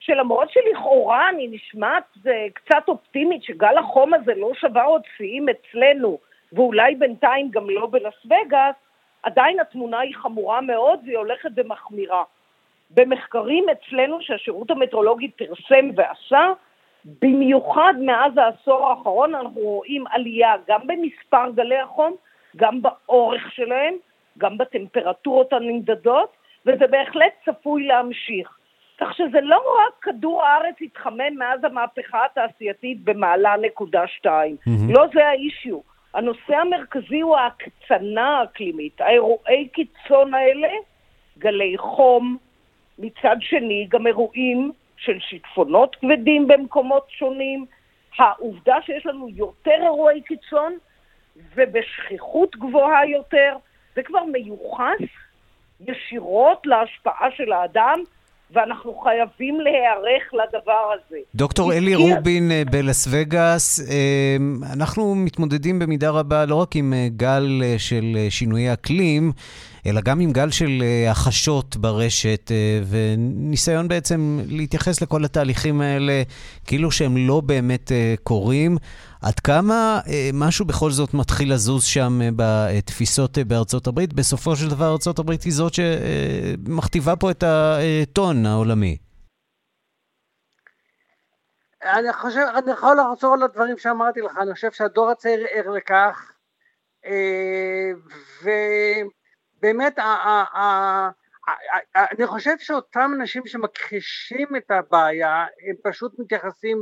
שלמרות שלכאורה אני נשמעת קצת אופטימית שגל החום הזה לא שבר עוד שיאים אצלנו, ואולי בינתיים גם לא בלס וגאס, עדיין התמונה היא חמורה מאוד והיא הולכת ומחמירה. במחקרים אצלנו שהשירות המטרולוגי פרסם ועשה, במיוחד מאז העשור האחרון אנחנו רואים עלייה גם במספר גלי החום, גם באורך שלהם, גם בטמפרטורות הנמדדות, וזה בהחלט צפוי להמשיך. כך שזה לא רק כדור הארץ התחמם מאז המהפכה התעשייתית במעלה נקודה שתיים. מהמם. לא זה האישיו. הנושא המרכזי הוא ההקצנה האקלימית. האירועי קיצון האלה, גלי חום, מצד שני גם אירועים של שיטפונות כבדים במקומות שונים, העובדה שיש לנו יותר אירועי קיצון ובשכיחות גבוהה יותר, זה כבר מיוחס ישירות להשפעה של האדם, ואנחנו חייבים להיערך לדבר הזה. דוקטור אלי רובין אה, בלאס וגאס, אה, אנחנו מתמודדים במידה רבה לא רק עם אה, גל של שינויי אקלים, אלא גם עם גל של אה, הכחשות ברשת, אה, וניסיון בעצם להתייחס לכל התהליכים האלה כאילו שהם לא באמת אה, קורים. עד כמה משהו בכל זאת מתחיל לזוז שם בתפיסות בארצות הברית? בסופו של דבר ארצות הברית היא זאת שמכתיבה פה את הטון העולמי. אני חושב, אני יכול לחזור לדברים שאמרתי לך, אני חושב שהדור הצעיר ער לכך, אה, ה- אני חושב שאותם אנשים שמכחישים את הבעיה, הם פשוט מתייחסים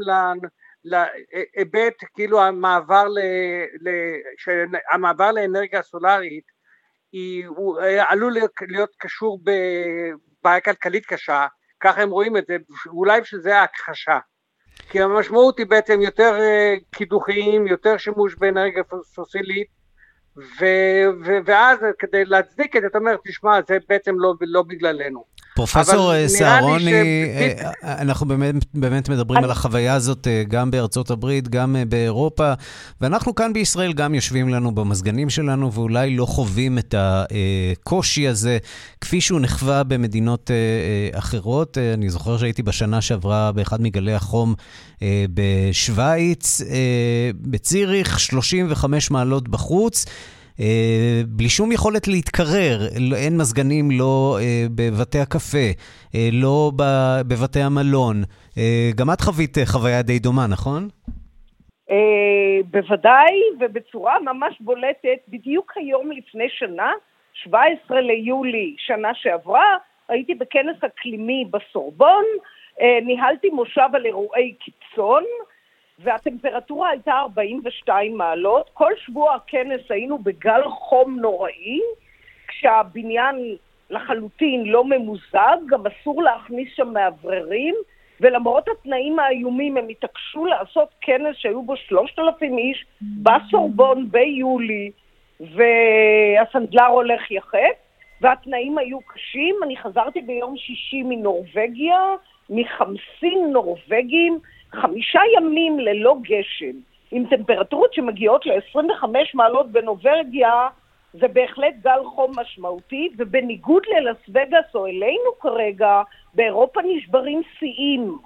להיבט, כאילו המעבר, ל, ל, המעבר לאנרגיה סולארית, הוא עלול להיות קשור בבעיה כלכלית קשה, ככה הם רואים את זה, אולי שזה ההכחשה. כי המשמעות היא בעצם יותר אה, קידוחים, יותר שימוש באנרגיה פוסילית, ו, ו, ואז כדי להצדיק את זה, אתה אומר, תשמע, זה בעצם לא, לא בגללנו. פרופסור אה, סהרוני, ש- אה, אנחנו באמת, באמת מדברים על החוויה הזאת אה, גם בארצות הברית, גם אה, באירופה, ואנחנו כאן בישראל גם יושבים לנו במזגנים שלנו, ואולי לא חווים את הקושי הזה כפי שהוא נחווה במדינות אה, אה, אחרות. אה, אני זוכר שהייתי בשנה שעברה באחד מגלי החום אה, בשוויץ, אה, בציריך, 35 מעלות בחוץ. אה, בלי שום יכולת להתקרר, לא- אין מזגנים לא אה, בבתי הקפה, אה, לא בבתי המלון. גם את חווית חוויה די דומה, נכון? בוודאי, ובצורה ממש בולטת, בדיוק היום לפני שנה, 17 ליולי שנה שעברה, הייתי בכנס אקלימי בסורבון, ניהלתי מושב על אירועי קיצון, והטמפרטורה הייתה 42 מעלות. כל שבוע הכנס היינו בגל חום נוראי, כשהבניין לחלוטין לא ממוזג, גם אסור להכניס שם מאווררים, ולמרות התנאים האיומים הם התעקשו לעשות כנס שהיו בו 3,000 איש בסורבון ביולי, והסנדלר הולך יחף, והתנאים היו קשים. אני חזרתי ביום שישי מנורבגיה, מחמסין נורבגים, חמישה ימים ללא גשם, עם טמפרטורות שמגיעות ל-25 מעלות בנורבגיה, זה בהחלט גל חום משמעותי, ובניגוד ללס וגאס או אלינו כרגע, באירופה נשברים שיאים.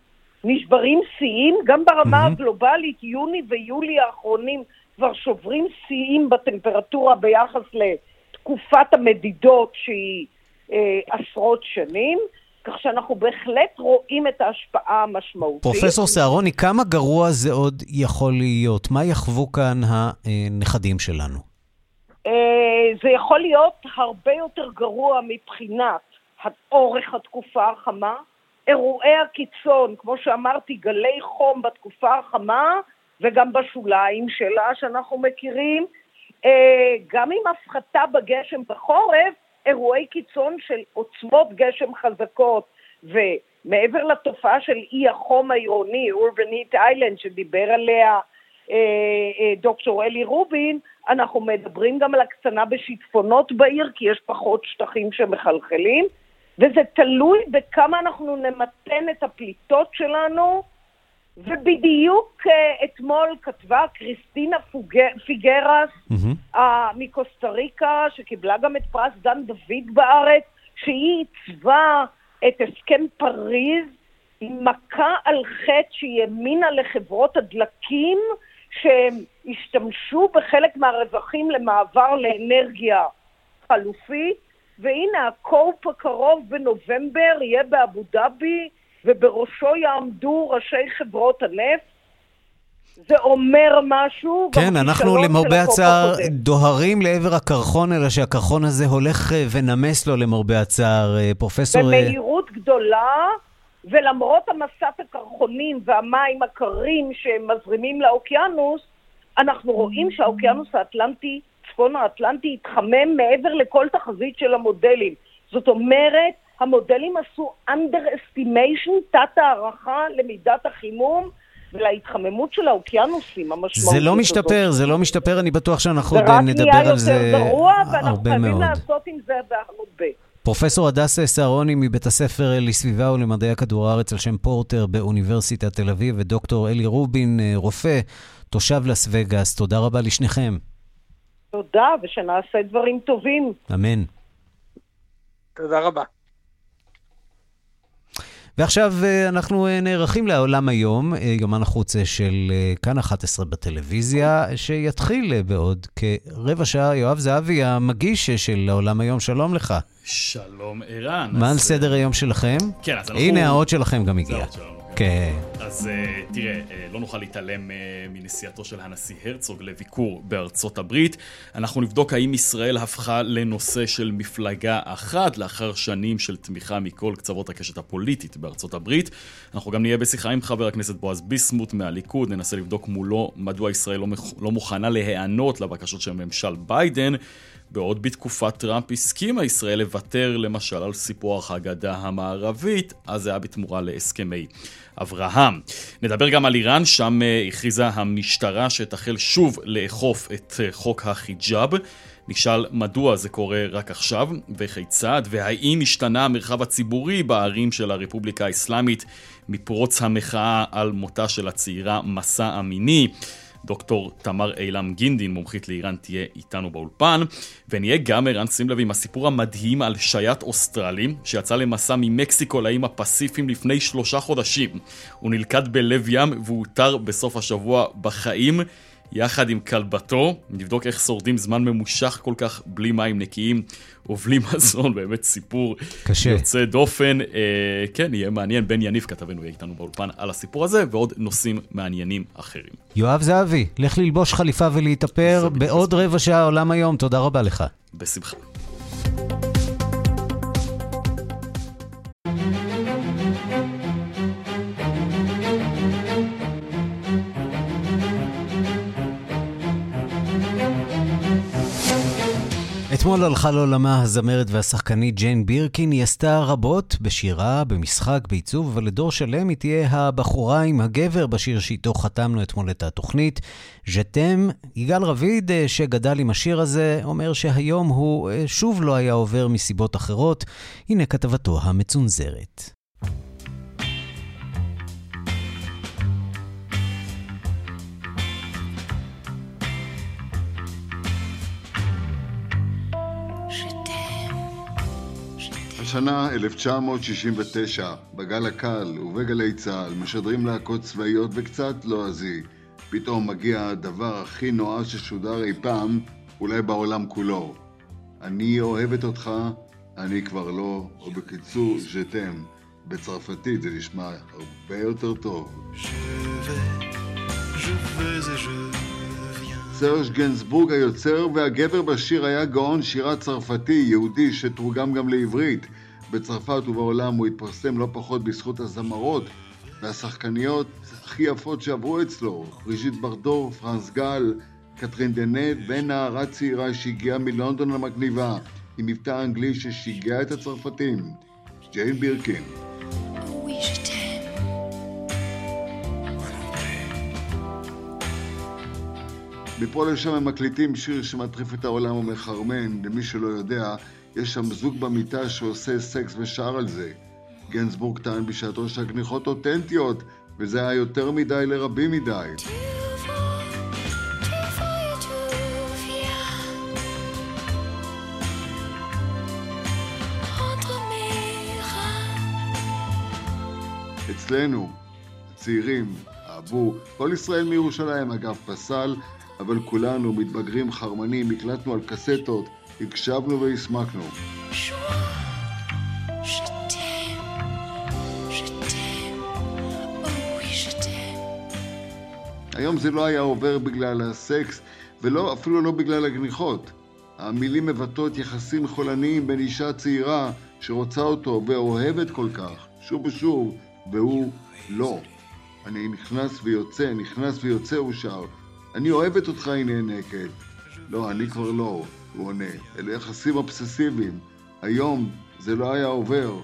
נשברים שיאים, גם ברמה מהמם. הגלובלית, יוני ויולי האחרונים כבר שוברים שיאים בטמפרטורה ביחס לתקופת המדידות שהיא אה, עשרות שנים, כך שאנחנו בהחלט רואים את ההשפעה המשמעותית. פרופסור סהרוני, כמה גרוע זה עוד יכול להיות? מה יחוו כאן הנכדים שלנו? אה, זה יכול להיות הרבה יותר גרוע מבחינת אורך התקופה החמה, אירועי הקיצון, כמו שאמרתי, גלי חום בתקופה החמה וגם בשוליים שלה שאנחנו מכירים, אה, גם עם הפחתה בגשם בחורף, אירועי קיצון של עוצמות גשם חזקות, ומעבר לתופעה של אי החום העירוני, אורבנית איילנד, שדיבר עליה אה, אה, דוקטור אלי רובין, אנחנו מדברים גם על הקצנה בשיטפונות בעיר, כי יש פחות שטחים שמחלחלים, וזה תלוי בכמה אנחנו נמתן את הפליטות שלנו, ובדיוק אה, אתמול כתבה קריסטינה פיגרס אה, מקוסטה ריקה, שקיבלה גם את פרס דן דוד בארץ, שהיא עיצבה את הסכם פריז עם מכה על חטא שהיא האמינה לחברות הדלקים שהם השתמשו בחלק מהרווחים למעבר לאנרגיה חלופית, והנה ה COP הקרוב בנובמבר יהיה באבו דאבי, ובראשו יעמדו ראשי חברות הנפט. זה אומר משהו. כן, אנחנו למרבה הצער. דוהרים לעבר הקרחון, אלא שהקרחון הזה הולך אה, ונמס לו למרבה הצער. אה, פרופסור... אה, במהירות גדולה, ולמרות המסת הקרחונים והמים הקרים שמזרימים לאוקיינוס, אנחנו רואים שהאוקיינוס האטלנטי, צפון האטלנטי, התחמם מעבר לכל תחזית של המודלים. זאת אומרת, המודלים עשו underestimation, תת-הערכה למידת החימום ולהתחממות של האוקיינוסים המשמעותית זה לא הזאת. משתפר, זה לא משתפר, אני בטוח שאנחנו זה עוד אה, רק נדבר נהיה על זה יותר גרוע, ואנחנו הרבה חייבים מאוד. לעשות עם זה הרבה. פרופסור הדס סהרוני מבית הספר לסביבה ולמדעי הכדור הארץ על שם פורטר באוניברסיטת תל אביב, ודוקטור אלי רובין, אה, רופא, תושב לס וגאס, תודה רבה לשניכם. תודה, ושנעשה דברים טובים. אמן. תודה רבה. ועכשיו אה, אנחנו אה, נערכים לעולם היום, אה, יומן החוץ של כאן 11 בטלוויזיה, שיתחיל בעוד כרבע שעה. יואב זהבי, המגיש של העולם היום, שלום לך. שלום ערן. מה על סדר היום שלכם? כן, אז אנחנו- הנה האות שלכם גם הגיע. כן. אז אה, תראה, אה, לא נוכל להתעלם אה, מנסיעתו של הנשיא הרצוג לביקור בארצות הברית. אנחנו נבדוק האם ישראל הפכה לנושא של מפלגה אחת לאחר שנים של תמיכה מכל קצוות הקשת הפוליטית בארצות הברית. אנחנו גם נהיה בשיחה עם חבר הכנסת בועז ביסמוט מהליכוד, ננסה לבדוק מולו מדוע ישראל לא, לא מוכנה להיענות לבקשות של ממשל ביידן. בעוד בתקופת טראמפ הסכימה ישראל לוותר למשל על סיפוח הגדה המערבית, אז זה היה בתמורה להסכמי אברהם. נדבר גם על איראן, שם אה, הכריזה המשטרה שתחל שוב לאכוף את אה, חוק החיג'אב. נשאל מדוע זה קורה רק עכשיו, וכיצד, והאם השתנה המרחב הציבורי בערים של הרפובליקה האסלאמית מפרוץ המחאה על מותה של הצעירה מסע אמיני. דוקטור תמר אילם גינדין, מומחית לאיראן, תהיה איתנו באולפן. ונהיה גם ערן, שים לב, עם הסיפור המדהים על שייט אוסטרלי, שיצא למסע ממקסיקו לאיים הפסיפיים לפני שלושה חודשים. הוא נלכד בלב ים והותר בסוף השבוע בחיים. יחד עם כלבתו, נבדוק איך שורדים זמן ממושך כל כך בלי מים נקיים ובלי מזון, באמת סיפור קשה. יוצא דופן. אה, כן, יהיה מעניין, בן יניב כתבנו יהיה איתנו באולפן על הסיפור הזה, ועוד נושאים מעניינים אחרים. יואב זהבי, לך ללבוש חליפה ולהתאפר בעוד רבע שעה עולם היום, תודה רבה לך. בשמחה. אתמול הלכה לעולמה הזמרת והשחקנית ג'יין בירקין, היא עשתה רבות בשירה, במשחק, בעיצוב, אבל לדור שלם היא תהיה הבחורה עם הגבר בשיר שאיתו חתמנו אתמול את התוכנית. ז'תם, יגאל רביד, אה, שגדל עם השיר הזה, אומר שהיום הוא אה, שוב לא היה עובר מסיבות אחרות. הנה כתבתו המצונזרת. השנה 1969, בגל הקל ובגלי צה"ל משדרים להקות צבאיות וקצת לועזי. פתאום מגיע הדבר הכי נועז ששודר אי פעם, אולי בעולם כולו. אני אוהבת אותך, אני כבר לא, או בקיצור, ז'תם. בצרפתית זה נשמע הרבה יותר טוב. סרש גנסבורג היוצר והגבר בשיר היה גאון שירה צרפתי, יהודי, שתורגם גם לעברית. בצרפת ובעולם הוא התפרסם לא פחות בזכות הזמרות והשחקניות הכי יפות שעברו אצלו, בריז'יט ברדו, פרנס גל, קתרין דנב ונערה צעירה שהגיעה מלונדון המגניבה, עם מבטא אנגלי ששיגע את הצרפתים, ג'יין בירקין. מפה לשם הם מקליטים שיר שמטריף את העולם ומחרמן, למי שלא יודע, יש שם זוג במיטה שעושה סקס ושר על זה. גנסבורג טען בשעתו שהגניחות אותנטיות, וזה היה יותר מדי לרבים מדי. אצלנו, הצעירים, אהבו, כל ישראל מירושלים אגב פסל, אבל כולנו מתבגרים חרמנים, הקלטנו על קסטות, הקשבנו והסמקנו. היום זה לא היה עובר בגלל הסקס, ולא, אפילו לא בגלל הגניחות. המילים מבטאות יחסים חולניים בין אישה צעירה שרוצה אותו ואוהבת כל כך, שוב ושוב, והוא לא. אני נכנס ויוצא, נכנס ויוצא, הוא שר. אני אוהבת אותך, היא נאנקת. לא, אני כבר לא, הוא עונה. אלה יחסים אובססיביים. היום זה לא היה עובר.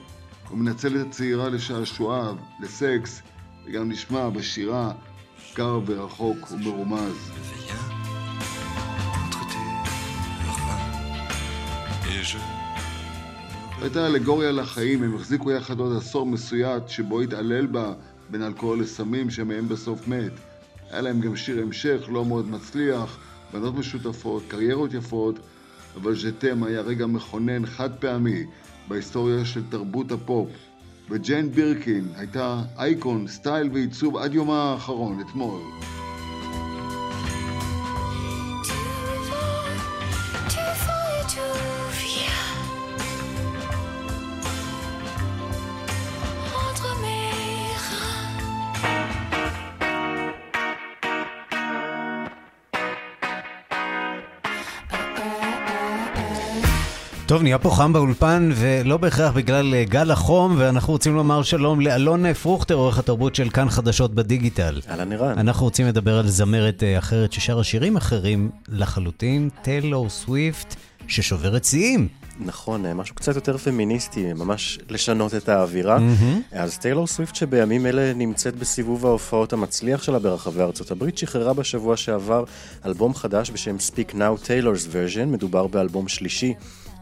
הוא מנצל את הצעירה לשעשועיו, לסקס, וגם נשמע בשירה קר ורחוק ומרומז. הייתה אלגוריה לחיים, הם החזיקו יחד עוד עשור מסויט שבו התעלל בה בין אלכוהול לסמים שמהם בסוף מת. היה להם גם שיר המשך לא מאוד מצליח, בנות משותפות, קריירות יפות, אבל ז'תם היה רגע מכונן חד פעמי בהיסטוריה של תרבות הפופ. וג'יין בירקין הייתה אייקון, סטייל ועיצוב עד יומה האחרון, אתמול. טוב, נהיה פה חם באולפן, ולא בהכרח בגלל אה, גל החום, ואנחנו רוצים לומר שלום לאלון פרוכטר, עורך התרבות של כאן חדשות בדיגיטל. אהלן ערן. אנחנו רוצים לדבר על זמרת אה, אחרת ששרה שירים אחרים לחלוטין, טיילור סוויפט, ששוברת שיאים. נכון, אה, משהו קצת יותר פמיניסטי, ממש לשנות את האווירה. מהמם. אז טיילור סוויפט שבימים אלה נמצאת בסיבוב ההופעות המצליח שלה ברחבי ארצות הברית, שחררה בשבוע שעבר אלבום חדש בשם Speak Now Taylor's Version, מדובר באלבום שלישי.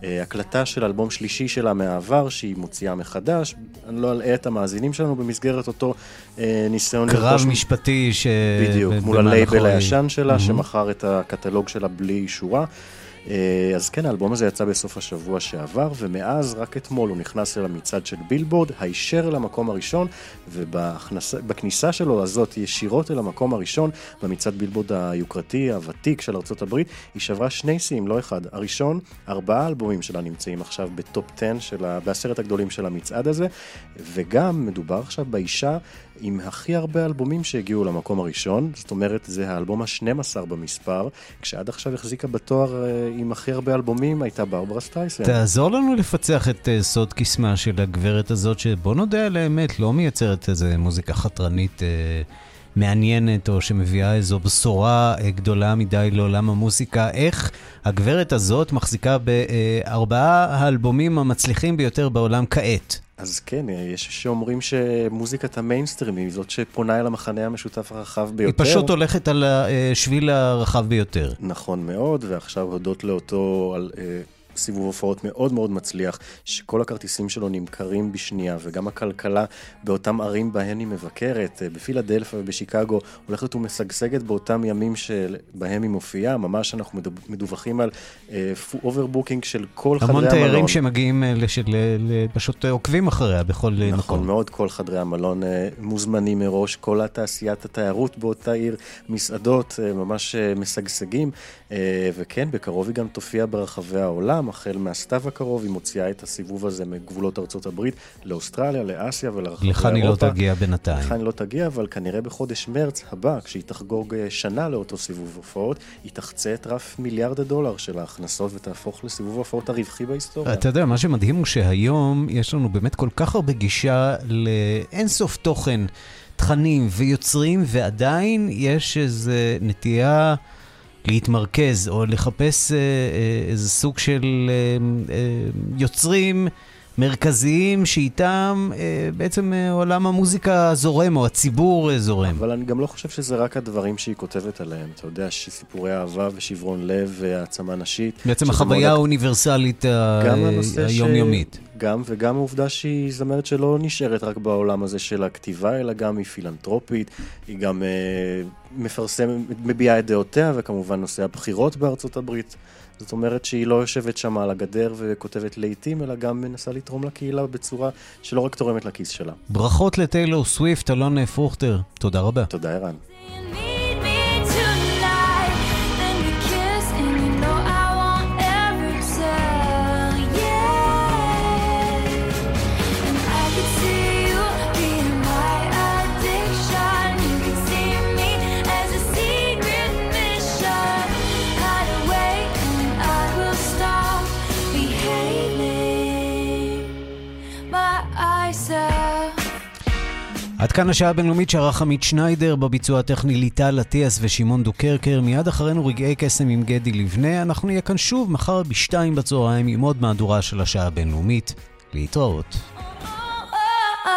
אה, הקלטה של אלבום שלישי שלה מהעבר, שהיא מוציאה מחדש. אני לא אלאה את המאזינים שלנו במסגרת אותו אה, ניסיון קרב לרכוש- משפטי ש... בדיוק, מול הלייבל הישן שלה, מהמם. שמכר את הקטלוג שלה בלי אישורה. אה, אז כן, האלבום הזה יצא בסוף השבוע שעבר, ומאז, רק אתמול הוא נכנס אל המצעד של בילבורד, הישר למקום הראשון, ובכניסה שלו הזאת ישירות אל המקום הראשון, במצעד בילבורד היוקרתי, הוותיק של ארצות הברית, היא שברה שני שיאים, לא אחד. הראשון, ארבעה אלבומים שלה נמצאים עכשיו בטופ 10 של ה... בעשרת הגדולים של המצעד הזה, וגם מדובר עכשיו באישה עם הכי הרבה אלבומים שהגיעו למקום הראשון, זאת אומרת, זה האלבום ה-12 במספר, כשעד עכשיו החזיקה בתואר אה, עם הכי הרבה אלבומים, הייתה ברברה סטרייסן. תעזור לנו לפצח את אה, סוד קסמה של הגברת הזאת, שבוא נודה על האמת, לא מייצרת איזה מוזיקה חתרנית אה, מעניינת, או שמביאה איזו בשורה אה, גדולה מדי לעולם המוזיקה. איך הגברת הזאת מחזיקה בארבעה האלבומים המצליחים ביותר בעולם כעת? אז כן, אה, יש שאומרים שמוזיקת המיינסטרים היא זאת שפונה אל המחנה המשותף הרחב היא ביותר. פשוט הולכת על השביל הרחב ביותר. נכון מאוד, ועכשיו הודות לאותו על, אה, סיבוב הופעות מאוד מאוד מצליח, שכל הכרטיסים שלו נמכרים בשנייה, וגם הכלכלה באותם ערים בהן היא מבקרת, אה, בפילדלפיה ובשיקגו, הולכת ומשגשגת באותם ימים שבהם היא מופיעה, ממש אנחנו מדו- מדווחים על אוברבוקינג של כל חדרי המון המלון. תיירים שמגיעים, אה, לש- ל- ל- פשוט אה, עוקבים אחריה בכל אה, נכון מקום. מאוד, כל חדרי המלון אה, מוזמנים מראש, כל התעשיית התיירות באותה עיר, מסעדות אה, ממש אה, משגשגים, אה, וכן, בקרוב היא גם תופיע ברחבי העולם, החל מהסתיו הקרוב, היא מוציאה את הסיבוב הזה מגבולות ארצות הברית לאוסטרליה, לאסיה ולרחבי אירופה. לכאן היא לא תגיע בינתיים. לכאן היא לא תגיע, אבל כנראה בחודש מרץ הבא, כשהיא תחגוג אה, שנה לאותו סיבוב הופעות, היא תחצה את רף מיליארד הדולר של ההכנסות ותהפוך לסיבוב ההופעות הרווחי בהיסטוריה. אתה יודע, מה שמדהים הוא שהיום יש לנו באמת כל כך הרבה גישה לאינסוף תוכן, תכנים ויוצרים, ועדיין יש איזו נטייה להתמרכז או לחפש אה, אה, איזה סוג של אה, יוצרים מרכזיים שאיתם אה, בעצם אה, עולם המוזיקה זורם, או הציבור אה, זורם. אבל אני גם לא חושב שזה רק הדברים שהיא כותבת עליהם. אתה יודע, סיפורי אהבה ושברון לב והעצמה נשית. בעצם החוויה מאוד- האוניברסלית ה- גם הנושא ש- היומיומית. גם, וגם העובדה שהיא זמרת שלא נשארת רק בעולם הזה של הכתיבה, אלא גם היא פילנטרופית, היא גם אה, מפרסמת, מביעה את דעותיה, וכמובן נושא הבחירות בארצות הברית. זאת אומרת שהיא לא יושבת שם על הגדר וכותבת לעיתים, אלא גם מנסה לתרום לקהילה בצורה שלא רק תורמת לכיס שלה. ברכות לטיילור סוויפט, אלון פרוכטר. תודה רבה. תודה, ערן. כאן השעה הבינלאומית שערך עמית שניידר בביצוע הטכני ליטל אטיאס ושמעון דוקרקר. מיד אחרינו רגעי קסם עם גדי לבנה. אנחנו נהיה כאן שוב מחר בשתיים בצהריים עם עוד מהדורה של השעה הבינלאומית. להתראות. Oh,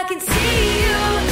I can see